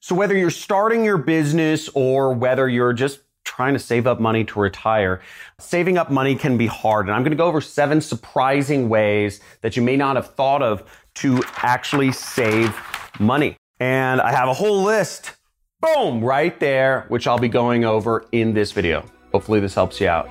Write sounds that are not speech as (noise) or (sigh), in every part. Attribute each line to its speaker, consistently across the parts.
Speaker 1: So whether you're starting your business or whether you're just trying to save up money to retire, saving up money can be hard. And I'm going to go over seven surprising ways that you may not have thought of to actually save money. And I have a whole list, boom, right there, which I'll be going over in this video. Hopefully this helps you out.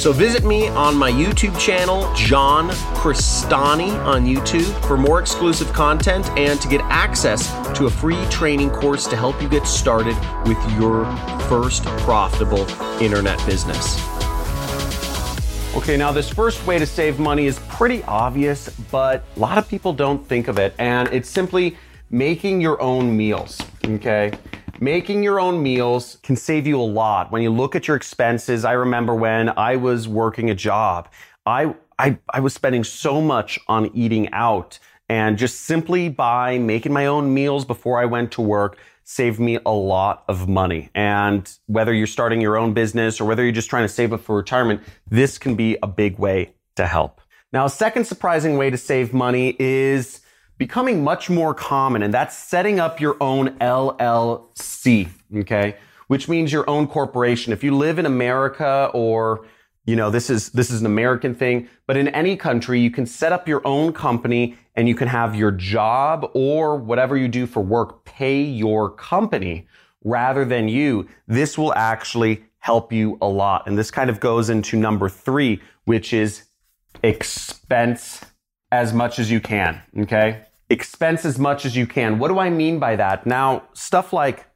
Speaker 2: So visit me on my YouTube channel, Jon Crestani on YouTube, for more exclusive content and to get access to a free training course to help you get started with your first profitable internet business.
Speaker 1: Okay, now this first way to save money is pretty obvious, but a lot of people don't think of it, and it's simply making your own meals. Okay. Making your own meals can save you a lot. When you look at your expenses, I remember when I was working a job, I, I, I was spending so much on eating out and just simply by making my own meals before I went to work saved me a lot of money. And whether you're starting your own business or whether you're just trying to save up for retirement, this can be a big way to help. Now, a second surprising way to save money is becoming much more common, and that's setting up your own LLC, okay? Which means your own corporation. If you live in America or you know, this is, this is an American thing, but in any country, you can set up your own company and you can have your job or whatever you do for work pay your company rather than you. This will actually help you a lot. And this kind of goes into number three, which is expense as much as you can. Okay expense as much as you can. What do I mean by that? Now, stuff like,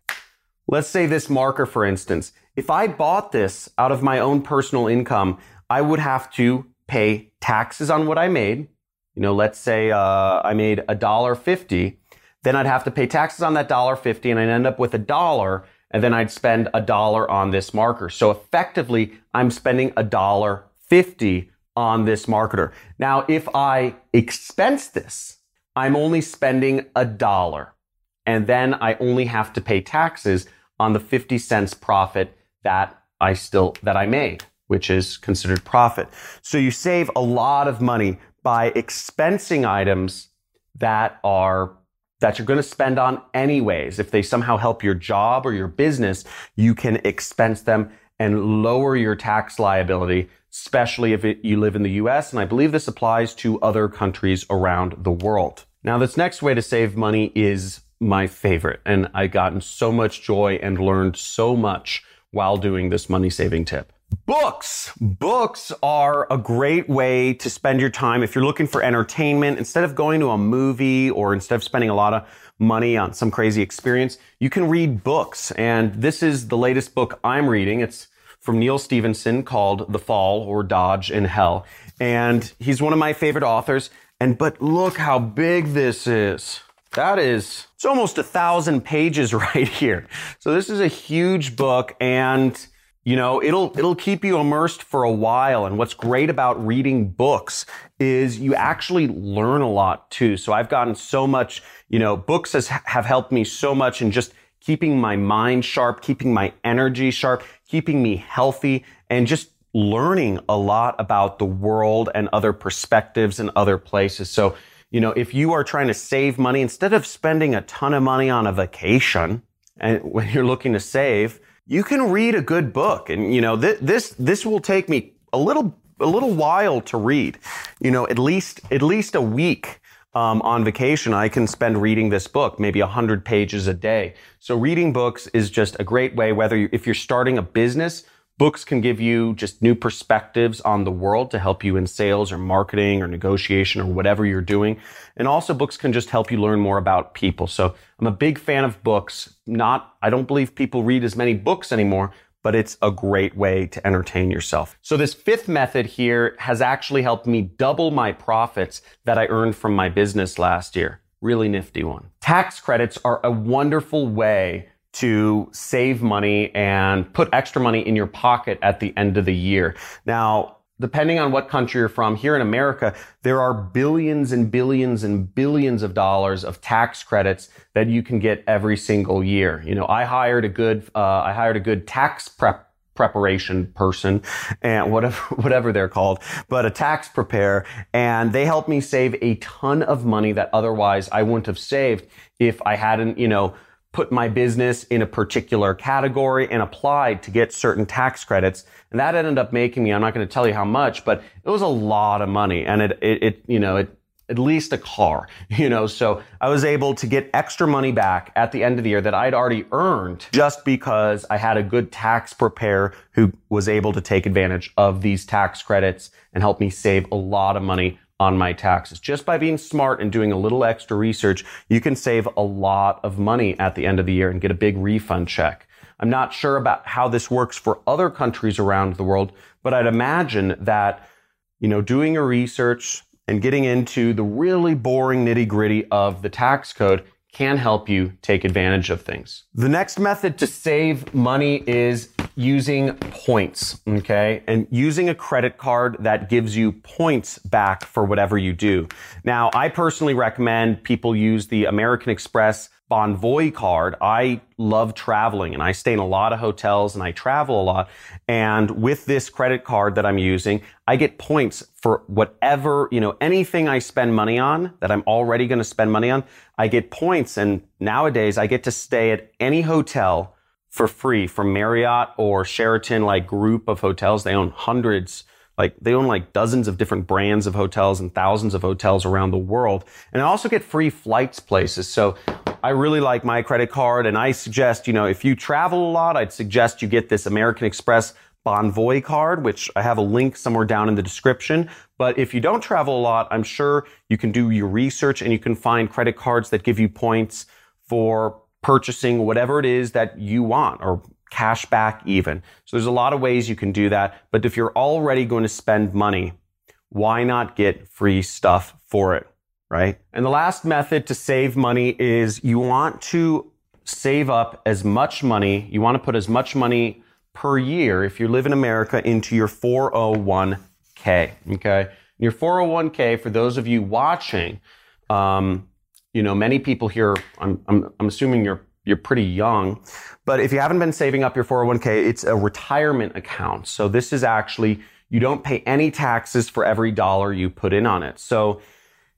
Speaker 1: let's say this marker, for instance. If I bought this out of my own personal income, I would have to pay taxes on what I made. You know, let's say uh, I made a dollar fifty, then I'd have to pay taxes on that dollar fifty, and I'd end up with a dollar, and then I'd spend a dollar on this marker. So effectively, I'm spending a dollar fifty on this marketer. Now, if I expense this, I'm only spending a dollar. And then I only have to pay taxes on the 50 cents profit that I still, that I made, which is considered profit. So you save a lot of money by expensing items that are that you're going to spend on anyways. If they somehow help your job or your business, you can expense them and lower your tax liability, especially if it, you live in the US. And I believe this applies to other countries around the world. Now, this next way to save money is my favorite. And I've gotten so much joy and learned so much while doing this money saving tip. Books. Books are a great way to spend your time. If you're looking for entertainment, instead of going to a movie or instead of spending a lot of money on some crazy experience, you can read books. And this is the latest book I'm reading. It's from Neal Stephenson called The Fall or Dodge in Hell. And he's one of my favorite authors. And but look how big this is. That is, it's almost a thousand pages (laughs) right here. So this is a huge book and you know, it'll, it'll keep you immersed for a while. And what's great about reading books is you actually learn a lot too. So I've gotten so much, you know, books has, have helped me so much in just keeping my mind sharp, keeping my energy sharp, keeping me healthy, and just learning a lot about the world and other perspectives and other places. So, you know, if you are trying to save money, instead of spending a ton of money on a vacation, and (laughs) when you're looking to save, you can read a good book. And, you know, th- this, this will take me a little, a little while to read, you know, at least, at least a week. Um, on vacation, I can spend reading this book, maybe 100 pages a day. So reading books is just a great way, whether you, if you're starting a business, Books can give you just new perspectives on the world to help you in sales or marketing or negotiation or whatever you're doing. And also books can just help you learn more about people. So I'm a big fan of books. Not, I don't believe people read as many books anymore, but it's a great way to entertain yourself. So this fifth method here has actually helped me double my profits that I earned from my business last year. Really nifty one. Tax credits are a wonderful way to save money and put extra money in your pocket at the end of the year. Now, depending on what country you're from, here in America, there are billions and billions and billions of dollars of tax credits that you can get every single year. You know, I hired a good, uh, I hired a good tax prep preparation person and whatever (laughs) whatever they're called but a tax preparer and they helped me save a ton of money that otherwise I wouldn't have saved if I hadn't you know put my business in a particular category and applied to get certain tax credits. And that ended up making me, I'm not going to tell you how much, but it was a lot of money. And it, it, it you know, it, at least a car, (laughs) you know, so I was able to get extra money back at the end of the year that I'd already earned just because I had a good tax preparer who was able to take advantage of these tax credits and help me save a lot of money on my taxes. Just by being smart and doing a little extra research, you can save a lot of money at the end of the year and get a big refund check. I'm not sure about how this works for other countries around the world, but I'd imagine that, you know, doing your research and getting into the really boring nitty gritty of the tax code can help you take advantage of things. The next method to save money is using points, okay? And using a credit card that gives you points back for whatever you do. Now, I personally recommend people use the American Express Bonvoy card. I love traveling and I stay in a lot of hotels and I travel a lot. And with this credit card that I'm using, I get points for whatever, you know, anything I spend money on that I'm already going to spend money on. I get points. And nowadays I get to stay at any hotel for free from Marriott or Sheraton, like group of hotels. They own hundreds, like they own like dozens of different brands of hotels and thousands of hotels around the world. And I also get free flights places. So I really like my credit card and I suggest, you know, if you travel a lot, I'd suggest you get this American Express Bonvoy card, which I have a link somewhere down in the description. But if you don't travel a lot, I'm sure you can do your research and you can find credit cards that give you points for purchasing whatever it is that you want or cash back even. So there's a lot of ways you can do that. But if you're already going to spend money, why not get free stuff for it? Right. And the last method to save money is you want to save up as much money. You want to put as much money per year if you live in America into your 401k. Okay. Your 401k, for those of you watching, um, you know, many people here, I'm, I'm, I'm assuming you're, you're pretty young, but if you haven't been saving up your 401k, it's a retirement account. So this is actually, you don't pay any taxes for every dollar you put in on it. So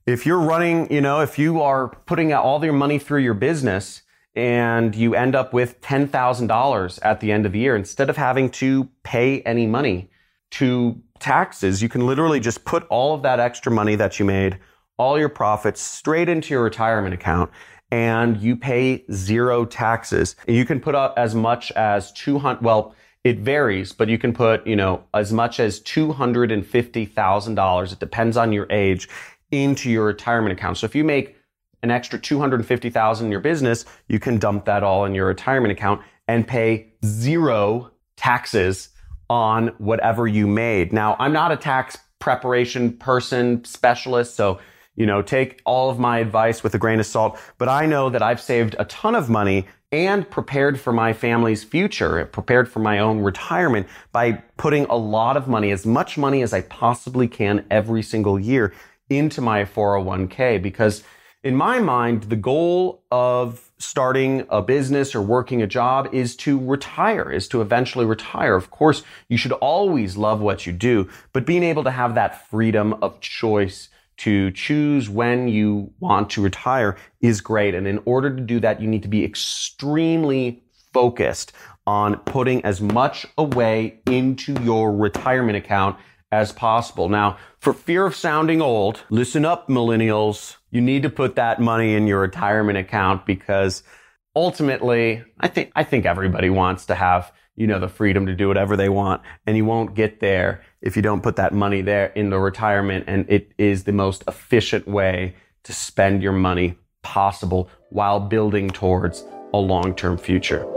Speaker 1: if you're running, you know, if you are putting all your money through your business and you end up with $10,000 at the end of the year, instead of having to pay any money to taxes, you can literally just put all of that extra money that you made all your profits straight into your retirement account and you pay zero taxes. You can put up as much as 200, well, it varies, but you can put, you know, as much as $250,000. It depends on your age into your retirement account. So if you make an extra 250,000 in your business, you can dump that all in your retirement account and pay zero taxes on whatever you made. Now, I'm not a tax preparation person specialist, so you know, take all of my advice with a grain of salt, but I know that I've saved a ton of money and prepared for my family's future, prepared for my own retirement by putting a lot of money, as much money as I possibly can every single year into my 401k because in my mind, the goal of starting a business or working a job is to retire, is to eventually retire. Of course, you should always love what you do, but being able to have that freedom of choice to choose when you want to retire is great. And in order to do that, you need to be extremely focused on putting as much away into your retirement account as possible. Now, for fear of sounding old, listen up, millennials. You need to put that money in your retirement account because ultimately, I think, I think everybody wants to have you know, the freedom to do whatever they want. And you won't get there if you don't put that money there in the retirement. And it is the most efficient way to spend your money possible while building towards a long term future.